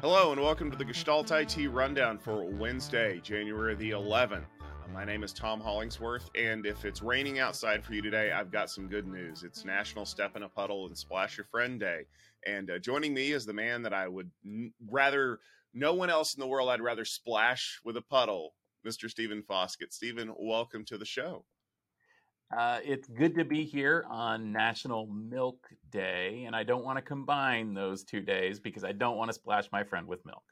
Hello, and welcome to the Gestalt IT Rundown for Wednesday, January the 11th. Uh, my name is Tom Hollingsworth, and if it's raining outside for you today, I've got some good news. It's National Step in a Puddle and Splash Your Friend Day. And uh, joining me is the man that I would n- rather, no one else in the world I'd rather splash with a puddle, Mr. Stephen Foskett. Stephen, welcome to the show. Uh, it's good to be here on National Milk Day, and I don't want to combine those two days because I don't want to splash my friend with milk.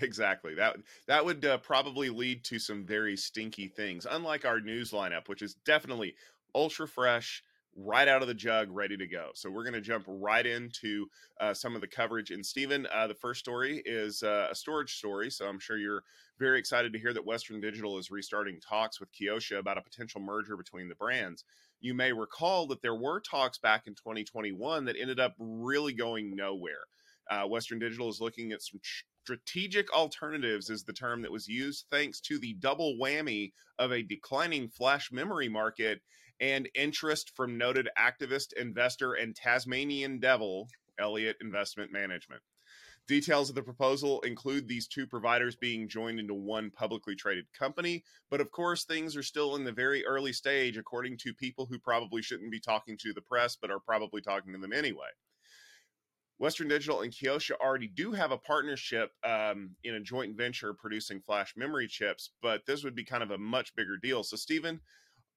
Exactly. That that would uh, probably lead to some very stinky things. Unlike our news lineup, which is definitely ultra fresh, right out of the jug, ready to go. So we're going to jump right into uh, some of the coverage. And Stephen, uh, the first story is uh, a storage story. So I'm sure you're very excited to hear that Western Digital is restarting talks with Kioxia about a potential merger between the brands. You may recall that there were talks back in 2021 that ended up really going nowhere. Uh, Western Digital is looking at some strategic alternatives is the term that was used thanks to the double whammy of a declining flash memory market and interest from noted activist, investor, and Tasmanian devil, Elliott Investment Management. Details of the proposal include these two providers being joined into one publicly traded company, but of course, things are still in the very early stage, according to people who probably shouldn't be talking to the press, but are probably talking to them anyway. Western Digital and Kioxia already do have a partnership um, in a joint venture producing flash memory chips, but this would be kind of a much bigger deal. So, Stephen,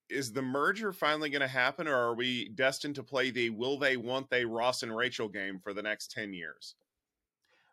is the merger finally going to happen, or are we destined to play the will they, won't they Ross and Rachel game for the next 10 years?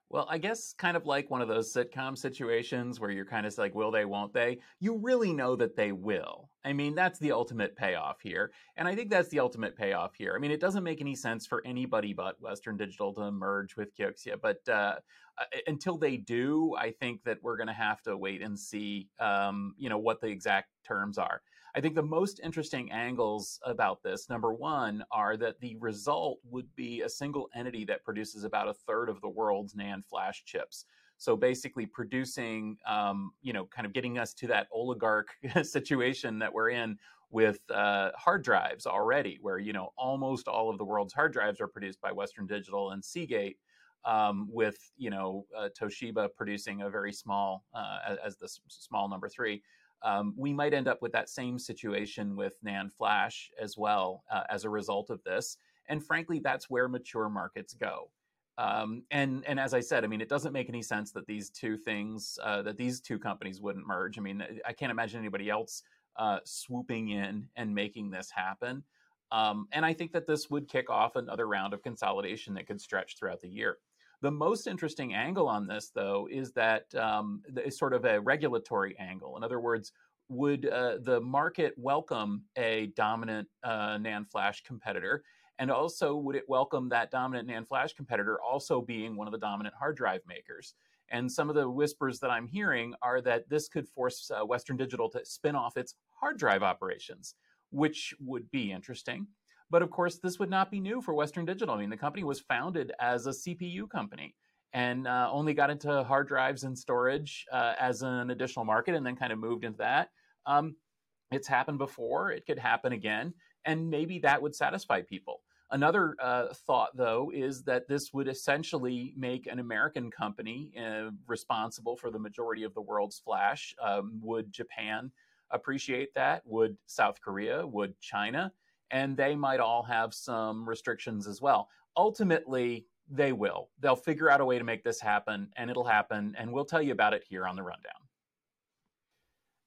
Well, I guess kind of like one of those sitcom situations where you're kind of like, will they, won't they? You really know that they will. I mean, that's the ultimate payoff here. And I think that's the ultimate payoff here. I mean, it doesn't make any sense for anybody but Western Digital to merge with Kioxia. But uh, uh until they do, I think that we're going to have to wait and see, um, you know, what the exact terms are. I think the most interesting angles about this, number one, are that the result would be a single entity that produces about a third of the world's NAND flash chips. So basically, producing, um, you know, kind of getting us to that oligarch situation that we're in with uh, hard drives already, where you know almost all of the world's hard drives are produced by Western Digital and Seagate. Um, with you know uh, Toshiba producing a very small uh, as, as the small number three, um, we might end up with that same situation with NAND flash as well uh, as a result of this. And frankly, that's where mature markets go. Um, and and as I said, I mean, it doesn't make any sense that these two things, uh, that these two companies wouldn't merge. I mean, I can't imagine anybody else uh, swooping in and making this happen. Um, and I think that this would kick off another round of consolidation that could stretch throughout the year. The most interesting angle on this, though, is that um, is sort of a regulatory angle. In other words, would uh, the market welcome a dominant uh, NAND flash competitor? And also, would it welcome that dominant NAND flash competitor also being one of the dominant hard drive makers? And some of the whispers that I'm hearing are that this could force uh, Western Digital to spin off its hard drive operations, which would be interesting. But of course, this would not be new for Western Digital. I mean, the company was founded as a CPU company and uh, only got into hard drives and storage uh, as an additional market and then kind of moved into that. Um, it's happened before, it could happen again, and maybe that would satisfy people. Another uh, thought, though, is that this would essentially make an American company uh, responsible for the majority of the world's flash. Um, would Japan appreciate that? Would South Korea? Would China? And they might all have some restrictions as well. Ultimately, they will. They'll figure out a way to make this happen, and it'll happen, and we'll tell you about it here on the rundown.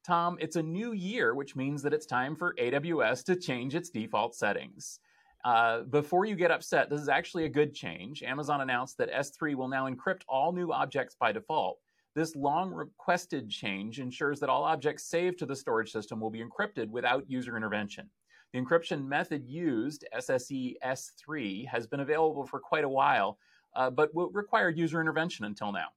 Tom, it's a new year, which means that it's time for AWS to change its default settings. Uh, before you get upset, this is actually a good change. Amazon announced that S3 will now encrypt all new objects by default. This long requested change ensures that all objects saved to the storage system will be encrypted without user intervention. The encryption method used, SSE S3, has been available for quite a while, uh, but required user intervention until now.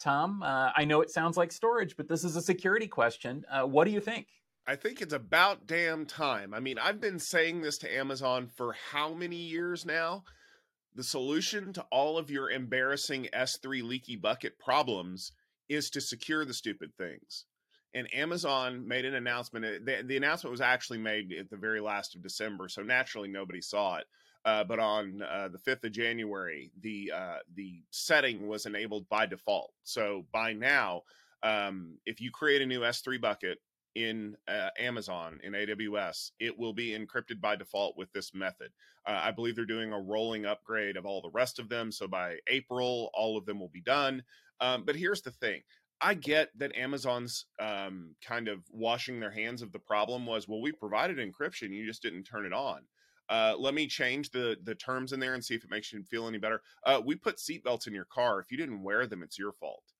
Tom, uh, I know it sounds like storage, but this is a security question. Uh, what do you think? I think it's about damn time. I mean, I've been saying this to Amazon for how many years now? The solution to all of your embarrassing S3 leaky bucket problems is to secure the stupid things and Amazon made an announcement. The, the, announcement was actually made at the very last of December, so naturally nobody saw it. Uh, but on uh, the 5th of January, the uh, the setting was enabled by default. So by now, um, if you create a new S3 bucket in uh, Amazon in AWS, it will be encrypted by default with this method. Uh, I believe they're doing a rolling upgrade of all the rest of them. So by April, all of them will be done. Um, but here's the thing. I get that Amazon's um, kind of washing their hands of the problem was, well, we provided encryption, you just didn't turn it on. Uh, let me change the the terms in there and see if it makes you feel any better. Uh, we put seatbelts in your car. If you didn't wear them, it's your fault.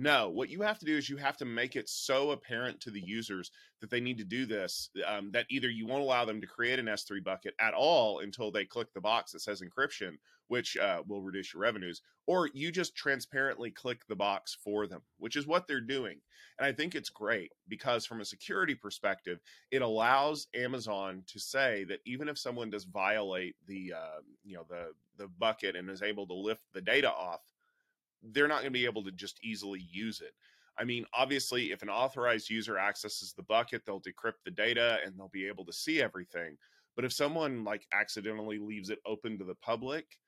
No, what you have to do is you have to make it so apparent to the users that they need to do this um, that either you won't allow them to create an S3 bucket at all until they click the box that says encryption, which uh, will reduce your revenues, or you just transparently click the box for them, which is what they're doing. And I think it's great because from a security perspective, it allows Amazon to say that even if someone does violate the uh, you know the the bucket and is able to lift the data off they're not going to be able to just easily use it. I mean, obviously, if an authorized user accesses the bucket, they'll decrypt the data and they'll be able to see everything. But if someone like accidentally leaves it open to the public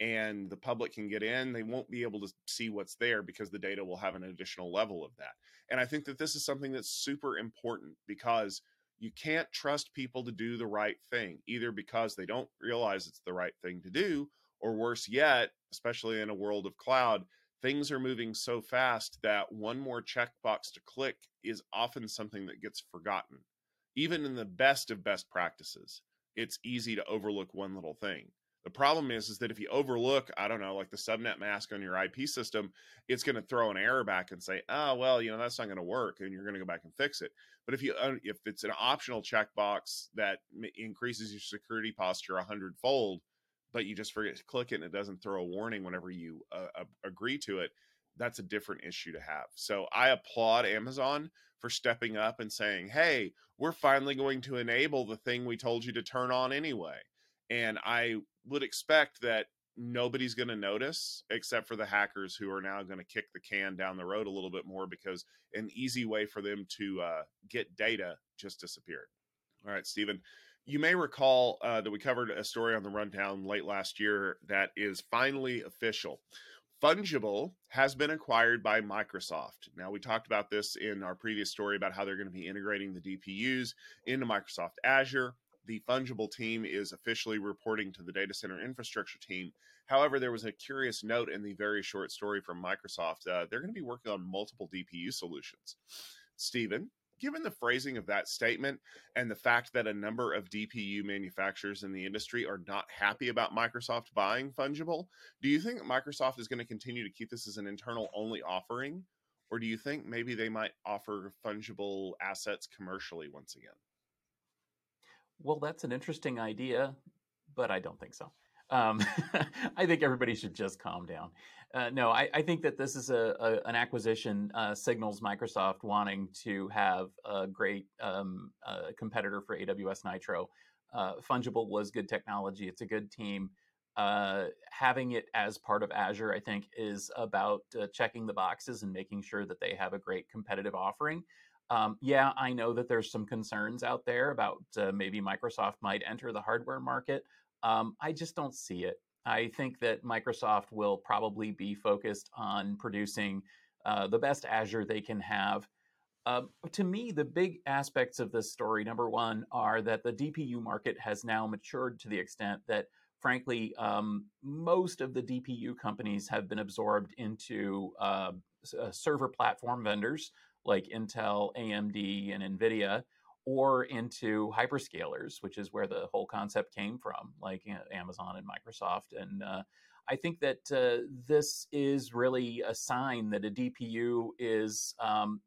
and the public can get in, they won't be able to see what's there because the data will have an additional level of that. And I think that this is something that's super important because you can't trust people to do the right thing, either because they don't realize it's the right thing to do, or worse yet, especially in a world of cloud, things are moving so fast that one more checkbox to click is often something that gets forgotten. Even in the best of best practices, it's easy to overlook one little thing. The problem is, is that if you overlook, I don't know, like the subnet mask on your IP system, it's going to throw an error back and say, "Oh, well, you know, that's not going to work," and you're going to go back and fix it. But if you, uh, if it's an optional checkbox that increases your security posture a hundredfold, but you just forget to click it and it doesn't throw a warning whenever you uh, agree to it, that's a different issue to have. So I applaud Amazon for stepping up and saying, hey, we're finally going to enable the thing we told you to turn on anyway. And I would expect that nobody's going to notice except for the hackers who are now going to kick the can down the road a little bit more because an easy way for them to uh, get data just disappeared. All right, Stephen, you may recall uh, that we covered a story on the rundown late last year that is finally official. Fungible has been acquired by Microsoft. Now, we talked about this in our previous story about how they're going to be integrating the DPUs into Microsoft Azure. The Fungible team is officially reporting to the data center infrastructure team. However, there was a curious note in the very short story from Microsoft. Uh, they're going to be working on multiple DPU solutions. Stephen, given the phrasing of that statement and the fact that a number of DPU manufacturers in the industry are not happy about Microsoft buying Fungible, do you think Microsoft is going to continue to keep this as an internal only offering? Or do you think maybe they might offer fungible assets commercially once again? Well, that's an interesting idea, but I don't think so. Um, I think everybody should just calm down. Uh, no, I, I, think that this is a, a an acquisition uh, signals Microsoft wanting to have a great um, uh, competitor for AWS Nitro. Uh, Fungible was good technology. It's a good team. Uh, having it as part of Azure, I think, is about uh, checking the boxes and making sure that they have a great competitive offering. Um, yeah, I know that there's some concerns out there about maybe Microsoft might enter the hardware market. Um, I just don't see it. I think that Microsoft will probably be focused on producing uh, the best Azure they can have. Uh, to me, the big aspects of this story, number one, are that the DPU market has now matured to the extent that, frankly, um, most of the DPU companies have been absorbed into uh, server platform vendors like Intel, AMD, and NVIDIA or into hyperscalers, which is where the whole concept came from, like you know, Amazon and Microsoft. And uh, I think that uh, this is really a sign that a DPU is, um,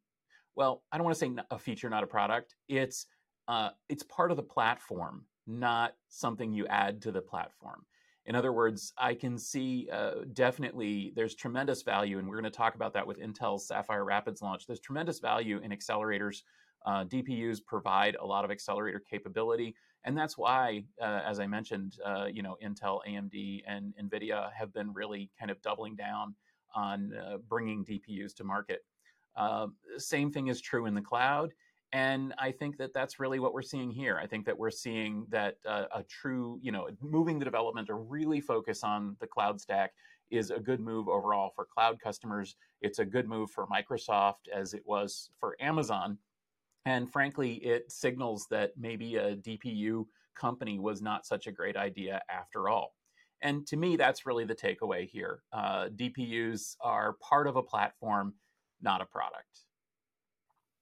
well, I don't want to say a feature, not a product. It's uh, it's part of the platform, not something you add to the platform. In other words, I can see uh, definitely there's tremendous value, and we're going to talk about that with Intel's Sapphire Rapids launch. There's tremendous value in accelerators uh, DPUs provide a lot of accelerator capability, and that's why, uh, as I mentioned, uh, you know, Intel, AMD, and NVIDIA have been really kind of doubling down on uh, bringing DPUs to market. Um, same thing is true in the cloud. And I think that that's really what we're seeing here. I think that we're seeing that uh, a true, you know, moving the development to really focus on the cloud stack is a good move overall for cloud customers. It's a good move for Microsoft as it was for Amazon. And frankly, it signals that maybe a DPU company was not such a great idea after all. And to me, that's really the takeaway here. Uh, DPUs are part of a platform, not a product.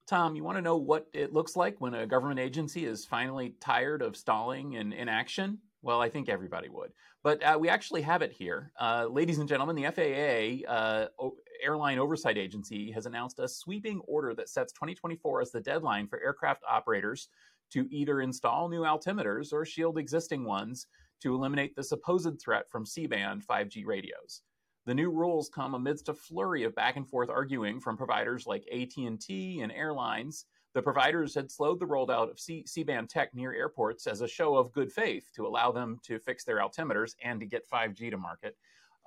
Tom, you want to know what it looks like when a government agency is finally tired of stalling and inaction? Well, I think everybody would. But uh, we actually have it here. Uh, ladies and gentlemen, the FAA, Airline Oversight Agency, has announced a sweeping order that sets 2024 as the deadline for aircraft operators to either install new altimeters or shield existing ones to eliminate the supposed threat from C-band 5G radios. The new rules come amidst a flurry of back and forth arguing from providers like AT&T and airlines. The providers had slowed the rollout of C- band tech near airports as a show of good faith to allow them to fix their altimeters and to get 5G to market.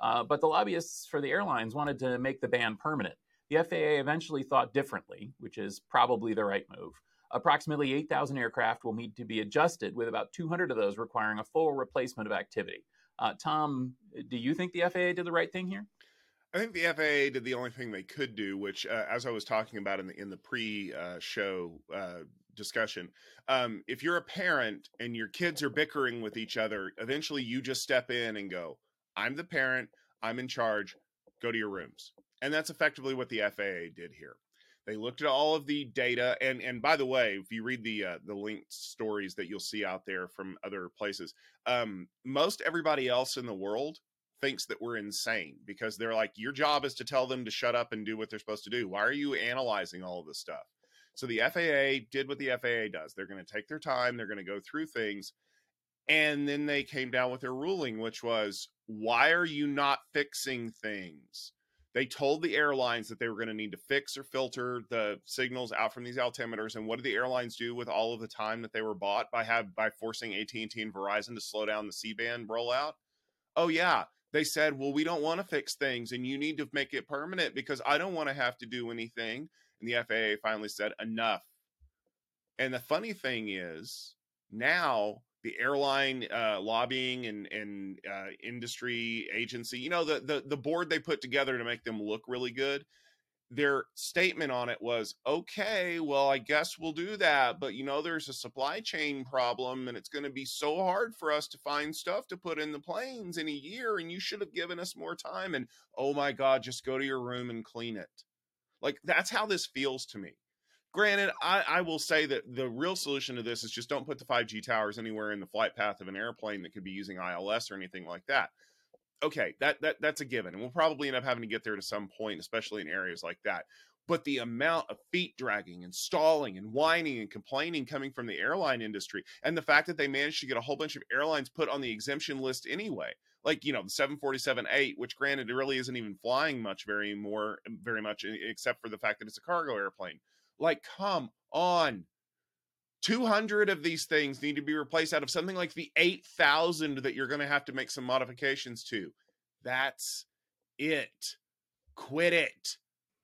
Uh, but the lobbyists for the airlines wanted to make the ban permanent. The FAA eventually thought differently, which is probably the right move. Approximately 8,000 aircraft will need to be adjusted, with about 200 of those requiring a full replacement of activity. Uh, Tom, do you think the FAA did the right thing here? I think the FAA did the only thing they could do, which, uh, as I was talking about in the in the pre-show uh, discussion, um, if you're a parent and your kids are bickering with each other, eventually you just step in and go, "I'm the parent. I'm in charge. Go to your rooms." And that's effectively what the FAA did here. They looked at all of the data, and and by the way, if you read the uh, the linked stories that you'll see out there from other places, um, most everybody else in the world thinks that we're insane because they're like, your job is to tell them to shut up and do what they're supposed to do. Why are you analyzing all of this stuff? So the FAA did what the FAA does. They're going to take their time. They're going to go through things. And then they came down with their ruling, which was, why are you not fixing things? they told the airlines that they were going to need to fix or filter the signals out from these altimeters and what did the airlines do with all of the time that they were bought by have by forcing AT&T and Verizon to slow down the C-band rollout? Oh yeah. They said well we don't want to fix things and you need to make it permanent because I don't want to have to do anything. And the FAA finally said enough. And the funny thing is now the airline uh, lobbying and and uh, industry agency, you know, the, the the board they put together to make them look really good. Their statement on it was, "Okay, well, I guess we'll do that, but you know, there's a supply chain problem, and it's going to be so hard for us to find stuff to put in the planes in a year, and you should have given us more time." And oh my God, just go to your room and clean it. Like that's how this feels to me granted, I, I, will say that the real solution to this is just don't put the 5G towers anywhere in the flight path of an airplane that could be using ILS or anything like that. Okay, that that that's a given, and we'll probably end up having to get there to some point, especially in areas like that. But the amount of feet dragging and stalling and whining and complaining coming from the airline industry, and the fact that they managed to get a whole bunch of airlines put on the exemption list anyway, like you know the 747-8, which granted it really isn't even flying much very more very much except for the fact that it's a cargo airplane like, come on. 200 of these things need to be replaced out of something like the 8,000 that you're going to have to make some modifications to. That's it. Quit it.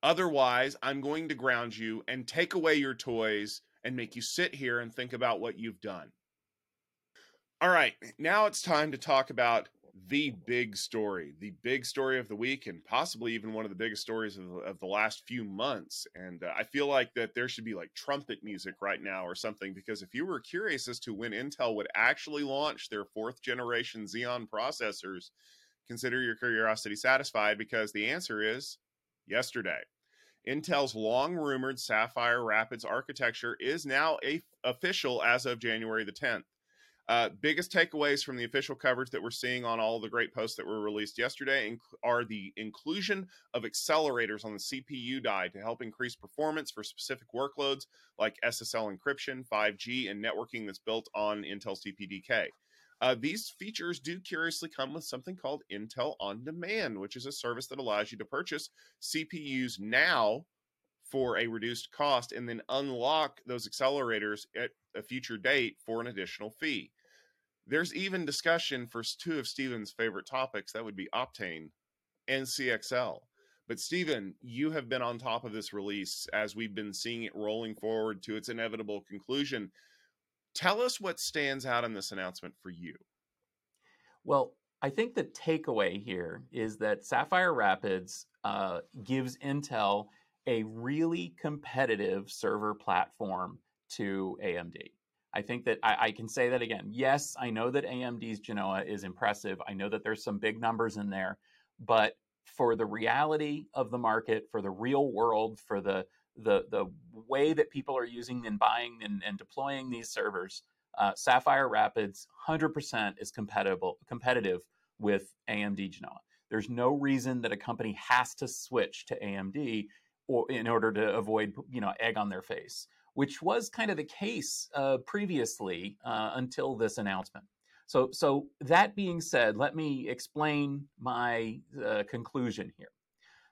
Otherwise, I'm going to ground you and take away your toys and make you sit here and think about what you've done. All right, now it's time to talk about the big story, the big story of the week, and possibly even one of the biggest stories of, of the last few months. And uh, I feel like that there should be like trumpet music right now or something, because if you were curious as to when Intel would actually launch their fourth generation Xeon processors, consider your curiosity satisfied because the answer is yesterday. Intel's long rumored Sapphire Rapids architecture is now a, official as of January the 10th. Uh, biggest takeaways from the official coverage that we're seeing on all the great posts that were released yesterday inc- are the inclusion of accelerators on the CPU die to help increase performance for specific workloads like SSL encryption, 5G, and networking that's built on Intel DPDK. Uh, these features do curiously come with something called Intel On Demand, which is a service that allows you to purchase CPUs now for a reduced cost and then unlock those accelerators at a future date for an additional fee. There's even discussion for two of Stephen's favorite topics that would be Optane and CXL. But Stephen, you have been on top of this release as we've been seeing it rolling forward to its inevitable conclusion. Tell us what stands out in this announcement for you. Well, I think the takeaway here is that Sapphire Rapids uh, gives Intel a really competitive server platform to AMD. I think that I, I, can say that again. Yes, I know that AMD's Genoa is impressive. I know that there's some big numbers in there, but for the reality of the market, for the real world, for the the the way that people are using and buying and, and deploying these servers, uh, Sapphire Rapids 100% is compatible competitive with AMD Genoa. There's no reason that a company has to switch to AMD or in order to avoid you know egg on their face, which was kind of the case uh, previously uh, until this announcement. So, so that being said, let me explain my uh, conclusion here.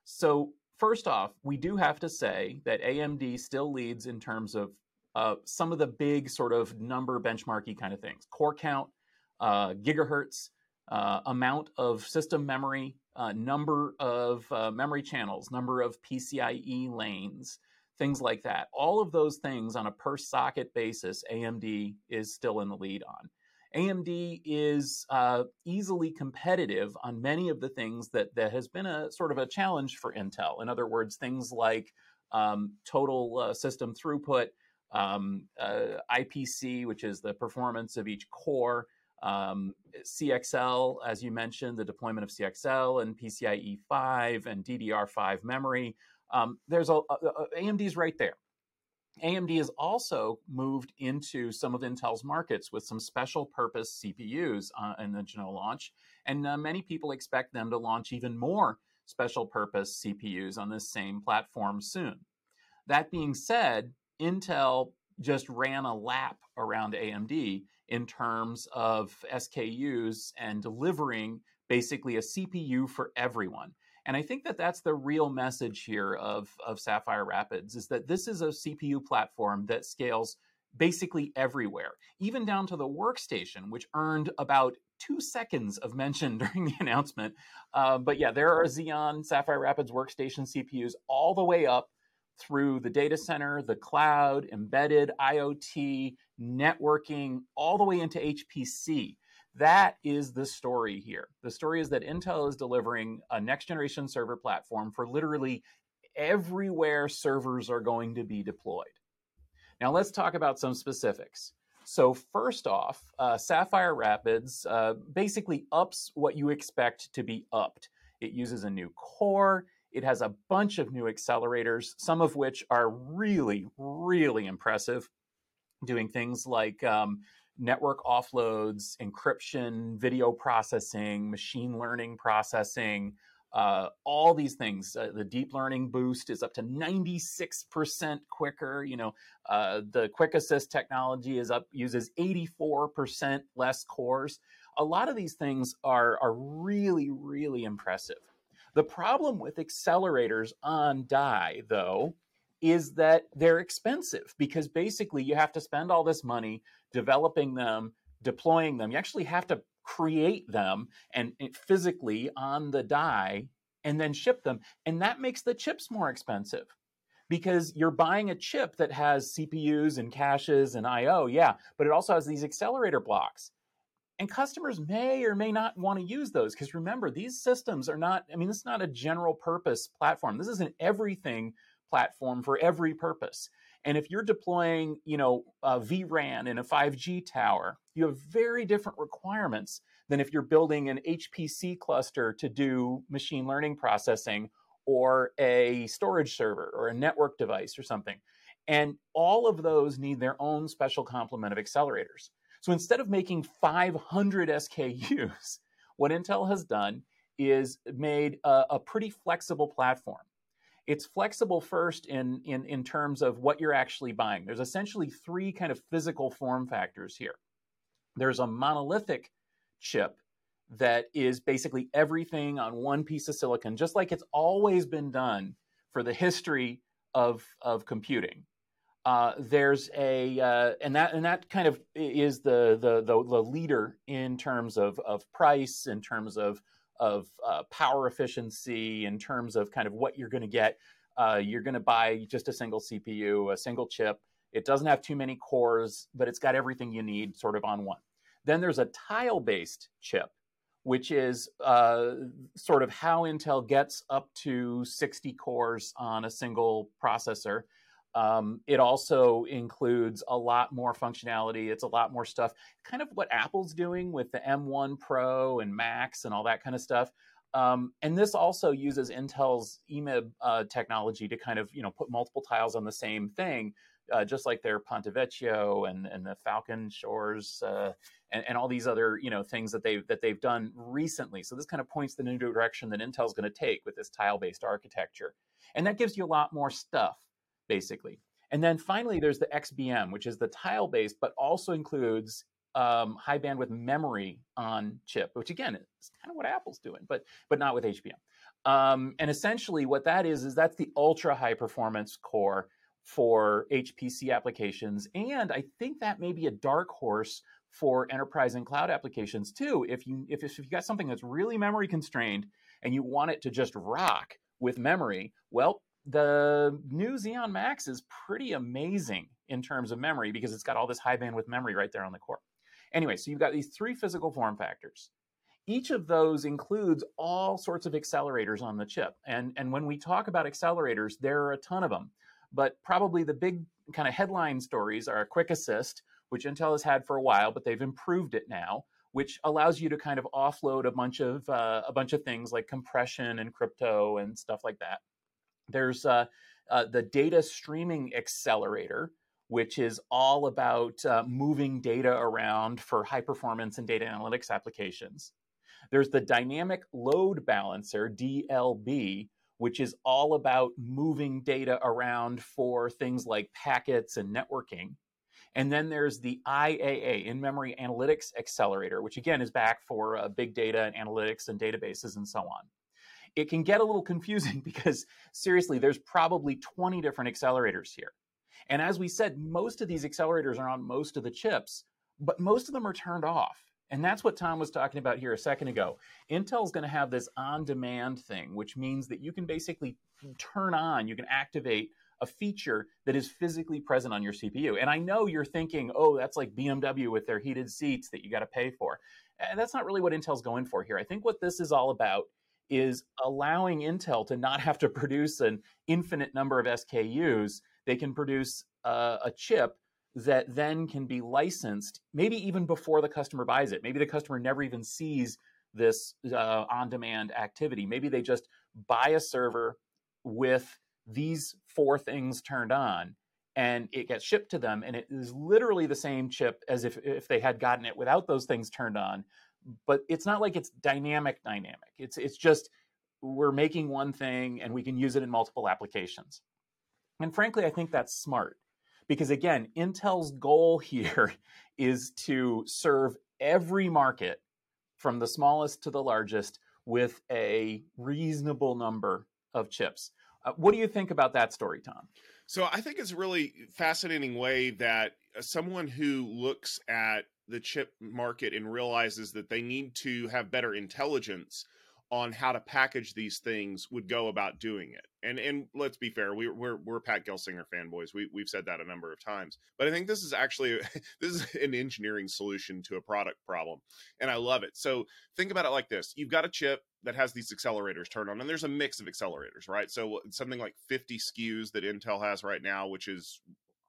So, first off, we do have to say that AMD still leads in terms of uh, some of the big sort of number benchmarky kind of things core count, uh, gigahertz, uh, amount of system memory, number of memory channels, number of PCIe lanes, things like that. All of those things on a per socket basis, AMD is still in the lead on. AMD is uh, easily competitive on many of the things that, that has been a sort of a challenge for Intel. In other words, things like um, total uh, system throughput, um, uh, IPC, which is the performance of each core, um, CXL, as you mentioned, the deployment of CXL and PCIe 5 and DDR5 memory. Um, there's a, a, AMD's right there. AMD has also moved into some of Intel's markets with some special purpose CPUs uh, in the Genoa launch. And uh, many people expect them to launch even more special purpose CPUs on this same platform soon. That being said, Intel just ran a lap around AMD in terms of SKUs and delivering basically a CPU for everyone. And I think that that's the real message here of, of Sapphire Rapids is that this is a CPU platform that scales basically everywhere, even down to the workstation, which earned about two seconds of mention during the announcement. Uh, but yeah, there are Xeon Sapphire Rapids workstation CPUs all the way up through the data center, the cloud, embedded IoT, networking, all the way into HPC. That is the story here. The story is that Intel is delivering a next generation server platform for literally everywhere servers are going to be deployed. Now, let's talk about some specifics. So, first off, uh, Sapphire Rapids uh, basically ups what you expect to be upped. It uses a new core, it has a bunch of new accelerators, some of which are really, really impressive, doing things like um, network offloads, encryption, video processing, machine learning processing, uh, all these things. Uh, the deep learning boost is up to 96% quicker. You know, uh, the quick assist technology is up, uses 84% less cores. A lot of these things are, are really, really impressive. The problem with accelerators on die, though, is that they're expensive because basically you have to spend all this money developing them, deploying them. You actually have to create them and, physically on the die and then ship them. And that makes the chips more expensive because you're buying a chip that has CPUs and caches and IO, yeah, but it also has these accelerator blocks. And customers may or may not want to use those because remember, these systems are not, I mean, is not a general purpose platform. This is an everything platform for every purpose. And if you're deploying, you know, a vRAN in a 5G tower, you have very different requirements than if you're building an HPC cluster to do machine learning processing or a storage server or a network device or something. And all of those need their own special complement of accelerators. So instead of making 500 SKUs, what Intel has done is made a, a pretty flexible platform. It's flexible first in, in, in terms of what you're actually buying. There's essentially three kind of physical form factors here. There's a monolithic chip that is basically everything on one piece of silicon, just like it's always been done for the history of, of computing. Uh, there's a uh, and that and that kind of is the, the the the leader in terms of of price, in terms of of uh, power efficiency in terms of kind of what you're going to get. Uh, you're going to buy just a single CPU, a single chip. It doesn't have too many cores, but it's got everything you need sort of on one. Then there's a tile based chip, which is uh, sort of how Intel gets up to 60 cores on a single processor. Um, it also includes a lot more functionality. It's a lot more stuff, kind of what Apple's doing with the M1 Pro and Max and all that kind of stuff. Um, and this also uses Intel's EMIB uh, technology to kind of you know put multiple tiles on the same thing, uh, just like their Ponte Vecchio and, and the Falcon Shores uh, and, and, all these other you know things that they've that they've done recently. So this kind of points the new direction that Intel's going to take with this tile-based architecture, and that gives you a lot more stuff basically. And then finally, there's the XBM, which is the tile based, but also includes um, high bandwidth memory on chip, which again is kind of what Apple's doing, but but not with HBM. Um, and essentially, what that is is that's the ultra high performance core for HPC applications, and I think that may be a dark horse for enterprise and cloud applications too. If you if, if you got something that's really memory constrained and you want it to just rock with memory, well, the new Xeon Max is pretty amazing in terms of memory because it's got all this high bandwidth memory right there on the core. Anyway, so you've got these three physical form factors. Each of those includes all sorts of accelerators on the chip. And, and when we talk about accelerators, there are a ton of them. But probably the big kind of headline stories are a Quick Assist, which Intel has had for a while, but they've improved it now, which allows you to kind of offload a bunch of uh, a bunch of things like compression and crypto and stuff like that. There's uh, uh, the data streaming accelerator, which is all about uh, moving data around for high performance and data analytics applications. There's the dynamic load balancer, DLB, which is all about moving data around for things like packets and networking. And then there's the IAA, in memory analytics accelerator, which again is back for uh, big data and analytics and databases and so on it can get a little confusing because seriously, there's probably 20 different accelerators here. And as we said, most of these accelerators are on most of the chips, but most of them are turned off. And that's what Tom was talking about here a second ago. Intel's going to have this on demand thing, which means that you can basically turn on, you can activate a feature that is physically present on your CPU. And I know you're thinking, oh, that's like BMW with their heated seats that you got to pay for. And that's not really what Intel's going for here. I think what this is all about is allowing Intel to not have to produce an infinite number of SKUs. They can produce uh, a chip that then can be licensed, maybe even before the customer buys it. Maybe the customer never even sees this uh, on demand activity. Maybe they just buy a server with these four things turned on and it gets shipped to them and it is literally the same chip as if, if they had gotten it without those things turned on but it's not like it's dynamic dynamic. It's it's just we're making one thing and we can use it in multiple applications. And frankly, I think that's smart because again, Intel's goal here is to serve every market from the smallest to the largest with a reasonable number of chips. Uh, what do you think about that story, Tom? So I think it's a really fascinating way that uh, someone who looks at the chip market and realizes that they need to have better intelligence on how to package these things would go about doing it. And and let's be fair, we, we're we're Pat Gelsinger fanboys. We we've said that a number of times. But I think this is actually this is an engineering solution to a product problem, and I love it. So think about it like this: you've got a chip that has these accelerators turned on, and there's a mix of accelerators, right? So something like 50 SKUs that Intel has right now, which is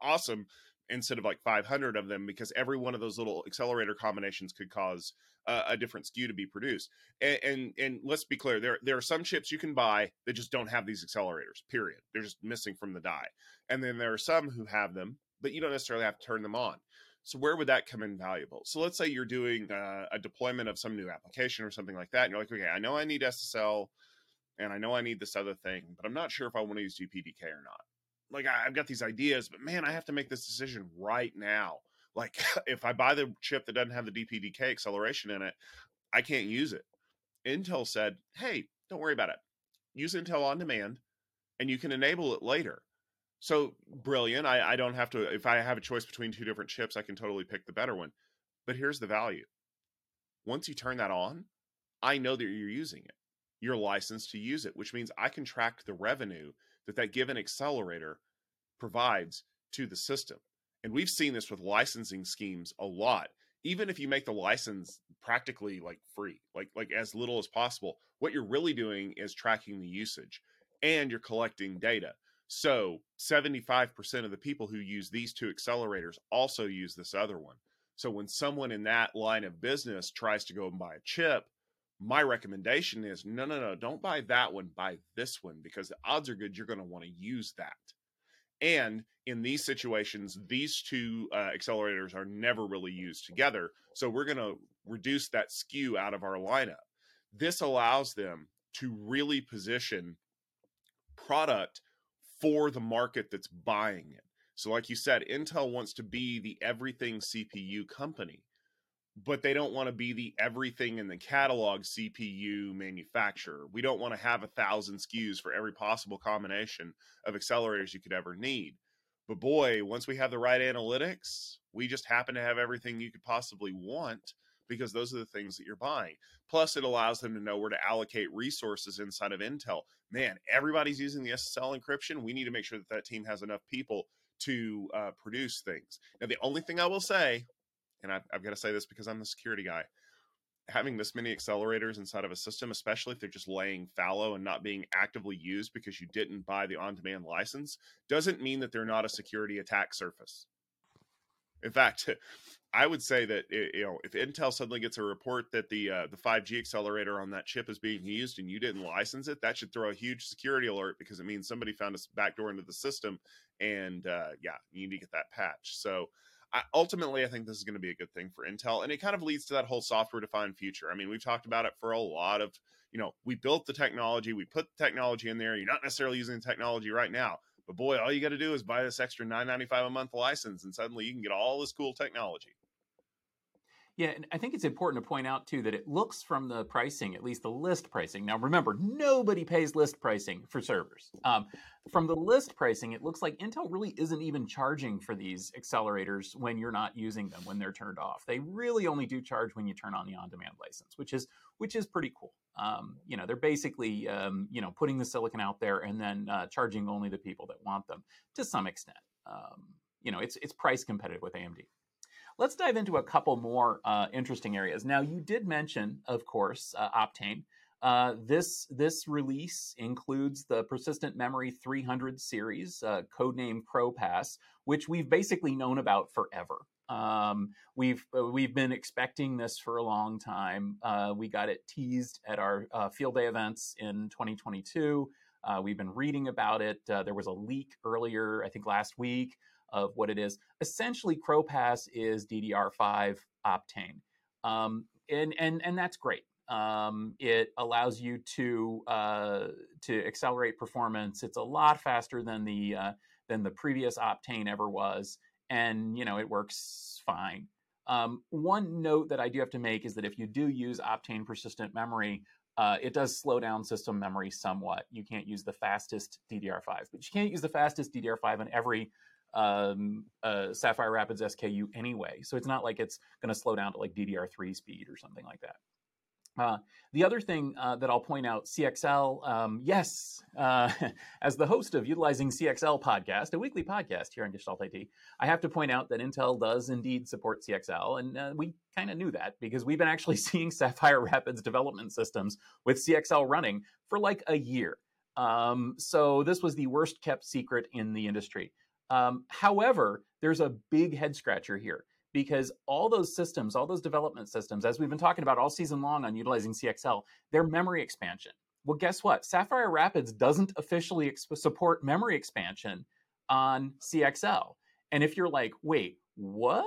awesome instead of like 500 of them because every one of those little accelerator combinations could cause a different SKU to be produced. And, and, and let's be clear, there there are some chips you can buy that just don't have these accelerators. Period. They're just missing from the die. And then there are some who have them, but you don't necessarily have to turn them on. So where would that come in valuable? So let's say you're doing uh, a deployment of some new application or something like that, and you're like, okay, I know I need SSL, and I know I need this other thing, but I'm not sure if I want to use DPDK or not like I've got these ideas, but man, I have to make this decision right now. Like if I buy the chip that doesn't have the DPDK acceleration in it, I can't use it. Intel said, "Hey, don't worry about it. Use Intel on demand, and you can enable it later." So brilliant. I, I don't have to. If I have a choice between two different chips, I can totally pick the better one. But here's the value. Once you turn that on, I know that you're using it. You're licensed to use it, which means I can track the revenue that that given accelerator provides to the system. And we've seen this with licensing schemes a lot. Even if you make the license practically like free, like like as little as possible, what you're really doing is tracking the usage and you're collecting data. So 75% of the people who use these two accelerators also use this other one. So when someone in that line of business tries to go and buy a chip, my recommendation is no, no, no, don't buy that one, buy this one because the odds are good you're going to want to use that. And in these situations, these two uh, accelerators are never really used together. So we're going to reduce that SKU out of our lineup. This allows them to really position product for the market that's buying it. So, like you said, Intel wants to be the everything CPU company, but they don't want to be the everything in the catalog CPU manufacturer. We don't want to have a thousand SKUs for every possible combination of accelerators you could ever need. But boy, once we have the right analytics, we just happen to have everything you could possibly want because those are the things that you're buying. Plus, it allows them to know where to allocate resources inside of Intel. Man, everybody's using the SSL encryption. We need to make sure that that team has enough people to uh, produce things. Now, the only thing I will say, and I've, I've got to say this because I'm the security guy, having this many accelerators inside of a system, especially if they're just laying fallow and not being actively used because you didn't buy the on demand license, doesn't mean that they're not a security attack surface. In fact, I would say that you know if Intel suddenly gets a report that the uh, the 5G accelerator on that chip is being used and you didn't license it, that should throw a huge security alert because it means somebody found a backdoor into the system, and uh, yeah, you need to get that patch. So I, ultimately, I think this is going to be a good thing for Intel, and it kind of leads to that whole software-defined future. I mean, we've talked about it for a lot of you know we built the technology, we put the technology in there. You're not necessarily using the technology right now, but boy, all you got to do is buy this extra nine ninety five a month license, and suddenly you can get all this cool technology. Yeah, and I think it's important to point out too that it looks from the pricing, at least the list pricing. Now, remember, nobody pays list pricing for servers. Um, from the list pricing, it looks like Intel really isn't even charging for these accelerators when you're not using them when they're turned off. They really only do charge when you turn on the on-demand license, which is which is pretty cool. Um, you know, they're basically um, you know putting the silicon out there and then uh, charging only the people that want them to some extent. Um, you know, it's it's price competitive with AMD. Let's dive into a couple more uh, interesting areas. Now, you did mention, of course, uh, Optane. Uh, this this release includes the Persistent Memory 300 series, uh, codename Crow Pass, which we've basically known about forever. Um, we've uh, we've been expecting this for a long time. Uh, we got it teased at our uh, field day events in 2022. Uh, we've been reading about it. There was a leak earlier, I think last week, of what it is. Essentially, Crow Pass is DDR5 Optane, um, and and and that's great. Um, it allows you to uh, to accelerate performance. It's a lot faster than the uh, than the previous Optane ever was, and you know it works fine. Um, one note that I do have to make is that if you do use Optane persistent memory, uh, it does slow down system memory somewhat. You can't use the fastest DDR5, but you can't use the fastest DDR5 on every um, uh, Sapphire Rapids SKU anyway. So it's not like it's going to slow down to like DDR3 speed or something like that. Uh, the other thing uh, that I'll point out, CXL, um, yes, uh, as the host of Utilizing CXL podcast, a weekly podcast here on Gestalt IT, I have to point out that Intel does indeed support CXL, and uh, we kind of knew that because we've been actually seeing Sapphire Rapids development systems with CXL running for like a year. Um, so this was the worst kept secret in the industry. Um, however, there's a big head scratcher here because all those systems, all those development systems, as we've been talking about all season long on utilizing CXL, they're memory expansion. Well, guess what? Sapphire Rapids doesn't officially ex- support memory expansion on CXL. And if you're like, wait, what?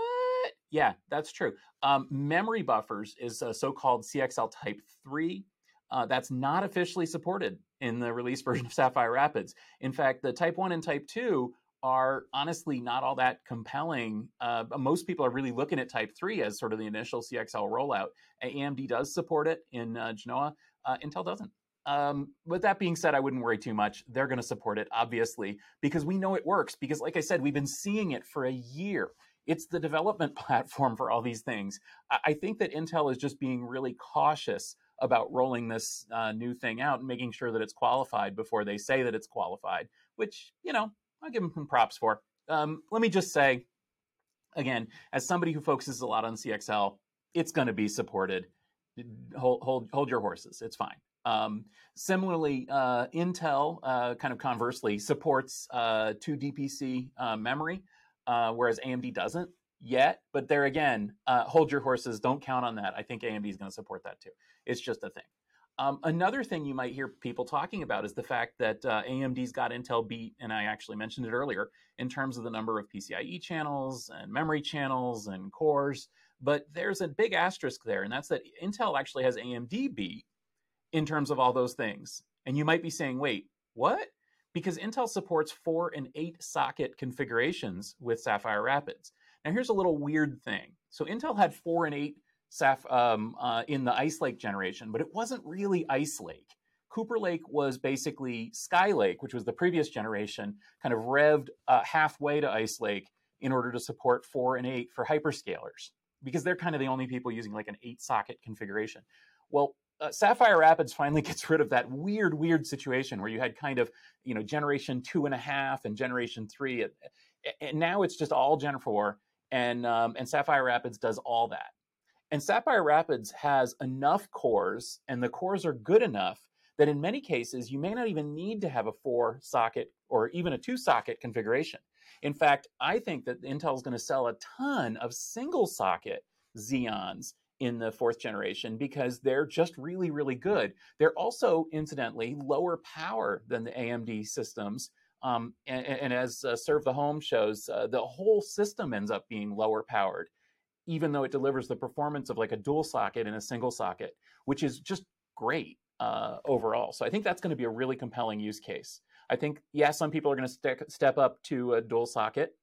Yeah, that's true. Um, memory buffers is a so called CXL Type 3. Uh, that's not officially supported in the release version of Sapphire Rapids. In fact, the Type 1 and Type 2 are honestly not all that compelling. Uh, most people are really looking at Type 3 as sort of the initial CXL rollout. AMD does support it in uh, Genoa, uh, Intel doesn't. Um, with that being said, I wouldn't worry too much. They're going to support it, obviously, because we know it works. Because, like I said, we've been seeing it for a year. It's the development platform for all these things. I, I think that Intel is just being really cautious about rolling this uh, new thing out and making sure that it's qualified before they say that it's qualified, which, you know, I'll give them some props for. Um, let me just say, again, as somebody who focuses a lot on CXL, it's going to be supported. Hold, hold, hold your horses. It's fine. Um, similarly, uh, Intel, uh, kind of conversely, supports uh, 2 DPC uh, memory, uh, whereas AMD doesn't yet. But there again, uh, hold your horses. Don't count on that. I think AMD is going to support that too. It's just a thing. Um, another thing you might hear people talking about is the fact that uh, AMD's got Intel beat, and I actually mentioned it earlier, in terms of the number of PCIe channels and memory channels and cores. But there's a big asterisk there, and that's that Intel actually has AMD beat in terms of all those things. And you might be saying, wait, what? Because Intel supports four and eight socket configurations with Sapphire Rapids. Now, here's a little weird thing. So, Intel had four and eight Saph- um, uh, in the Ice Lake generation, but it wasn't really Ice Lake. Cooper Lake was basically Skylake, which was the previous generation, kind of revved uh, halfway to Ice Lake in order to support four and eight for hyperscalers, because they're kind of the only people using like an eight socket configuration. Well, uh, Sapphire Rapids finally gets rid of that weird, weird situation where you had kind of, you know, generation two and a half and generation three, and now it's just all Gen four, and um, and Sapphire Rapids does all that. And Sapphire Rapids has enough cores, and the cores are good enough that in many cases you may not even need to have a four socket or even a two socket configuration. In fact, I think that Intel is going to sell a ton of single socket Xeons in the fourth generation because they're just really, really good. They're also, incidentally, lower power than the AMD systems. Um, and, and, as uh, ServeTheHome shows, uh, the whole system ends up being lower powered even though it delivers the performance of like a dual socket and a single socket, which is just great uh, overall. So I think that's going to be a really compelling use case. I think, yeah, some people are going to st- step up to a dual socket,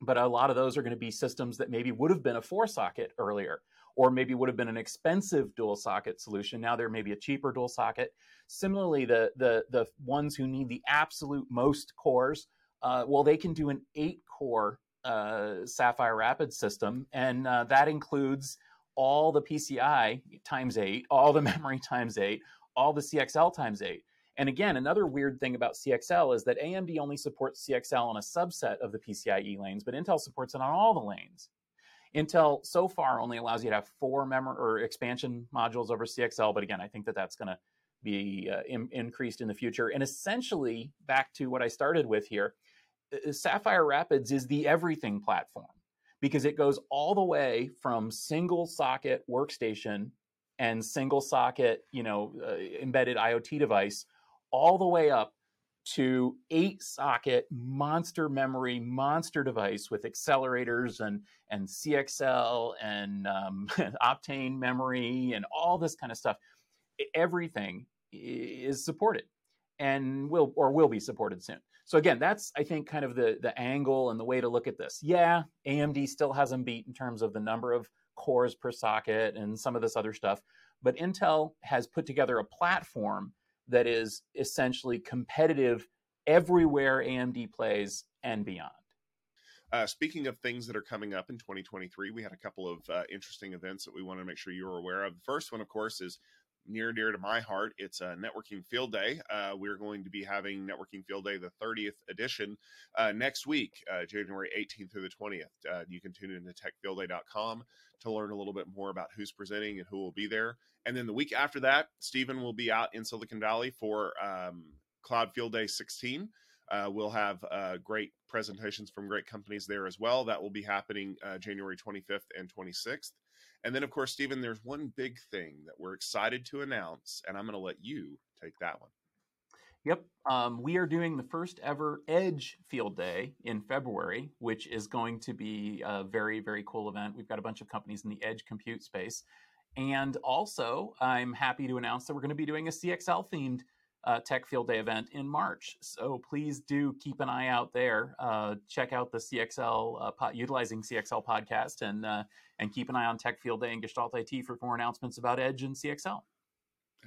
but a lot of those are going to be systems that maybe would have been a four socket earlier, or maybe would have been an expensive dual socket solution. Now there may be a cheaper dual socket. Similarly, the the the ones who need the absolute most cores, uh, well, they can do an eight core uh, Sapphire Rapids system, and uh, that includes all the PCI times eight, all the memory times eight, all the CXL times eight. And again, another weird thing about CXL is that AMD only supports CXL on a subset of the PCIe lanes, but Intel supports it on all the lanes. Intel so far only allows you to have four memory or expansion modules over CXL, but again, I think that that's going to be uh, in, increased in the future. And essentially, back to what I started with here, Sapphire Rapids is the everything platform because it goes all the way from single socket workstation and single socket, you know, uh, embedded IoT device all the way up to eight socket monster memory monster device with accelerators and and CXL and um, Optane memory and all this kind of stuff. Everything is supported and will or will be supported soon. So again, that's I think kind of the the angle and the way to look at this. Yeah, AMD still has them beat in terms of the number of cores per socket and some of this other stuff, but Intel has put together a platform that is essentially competitive everywhere AMD plays and beyond. Uh, speaking of things that are coming up in 2023, we had a couple of uh, interesting events that we want to make sure you're aware of. The first one, of course, is near and dear to my heart. It's a networking field day. Uh, we're going to be having networking field day, the 30th edition, uh, next week, uh, January 18th through the 20th. Uh, you can tune into techfieldday.com to learn a little bit more about who's presenting and who will be there. And then the week after that, Stephen will be out in Silicon Valley for um, Cloud Field Day 16. Uh, we'll have uh, great presentations from great companies there as well. That will be happening uh, January 25th and 26th. And then, of course, Stephen, there's one big thing that we're excited to announce, and I'm going to let you take that one. Yep. Um, we are doing the first ever Edge Field Day in February, which is going to be a very, very cool event. We've got a bunch of companies in the edge compute space. And also, I'm happy to announce that we're going to be doing a CXL themed uh, Tech Field Day event in March. So please do keep an eye out there. Uh, check out the CXL uh, utilizing CXL podcast and uh, and keep an eye on Tech Field Day and Gestalt IT for more announcements about Edge and CXL.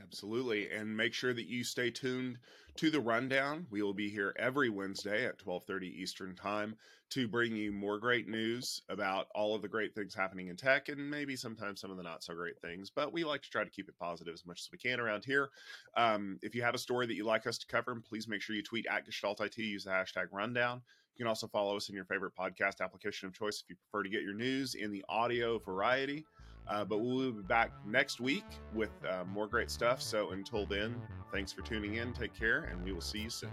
Absolutely. And make sure that you stay tuned to the rundown. We will be here every Wednesday at 12:30 Eastern Time to bring you more great news about all of the great things happening in tech and maybe sometimes some of the not so great things. But we like to try to keep it positive as much as we can around here. Um, if you have a story that you'd like us to cover, please make sure you tweet at Gestalt IT, use the hashtag rundown. You can also follow us in your favorite podcast application of choice if you prefer to get your news in the audio variety. Uh, but we'll be back next week with uh, more great stuff. So until then, thanks for tuning in. Take care, and we will see you soon.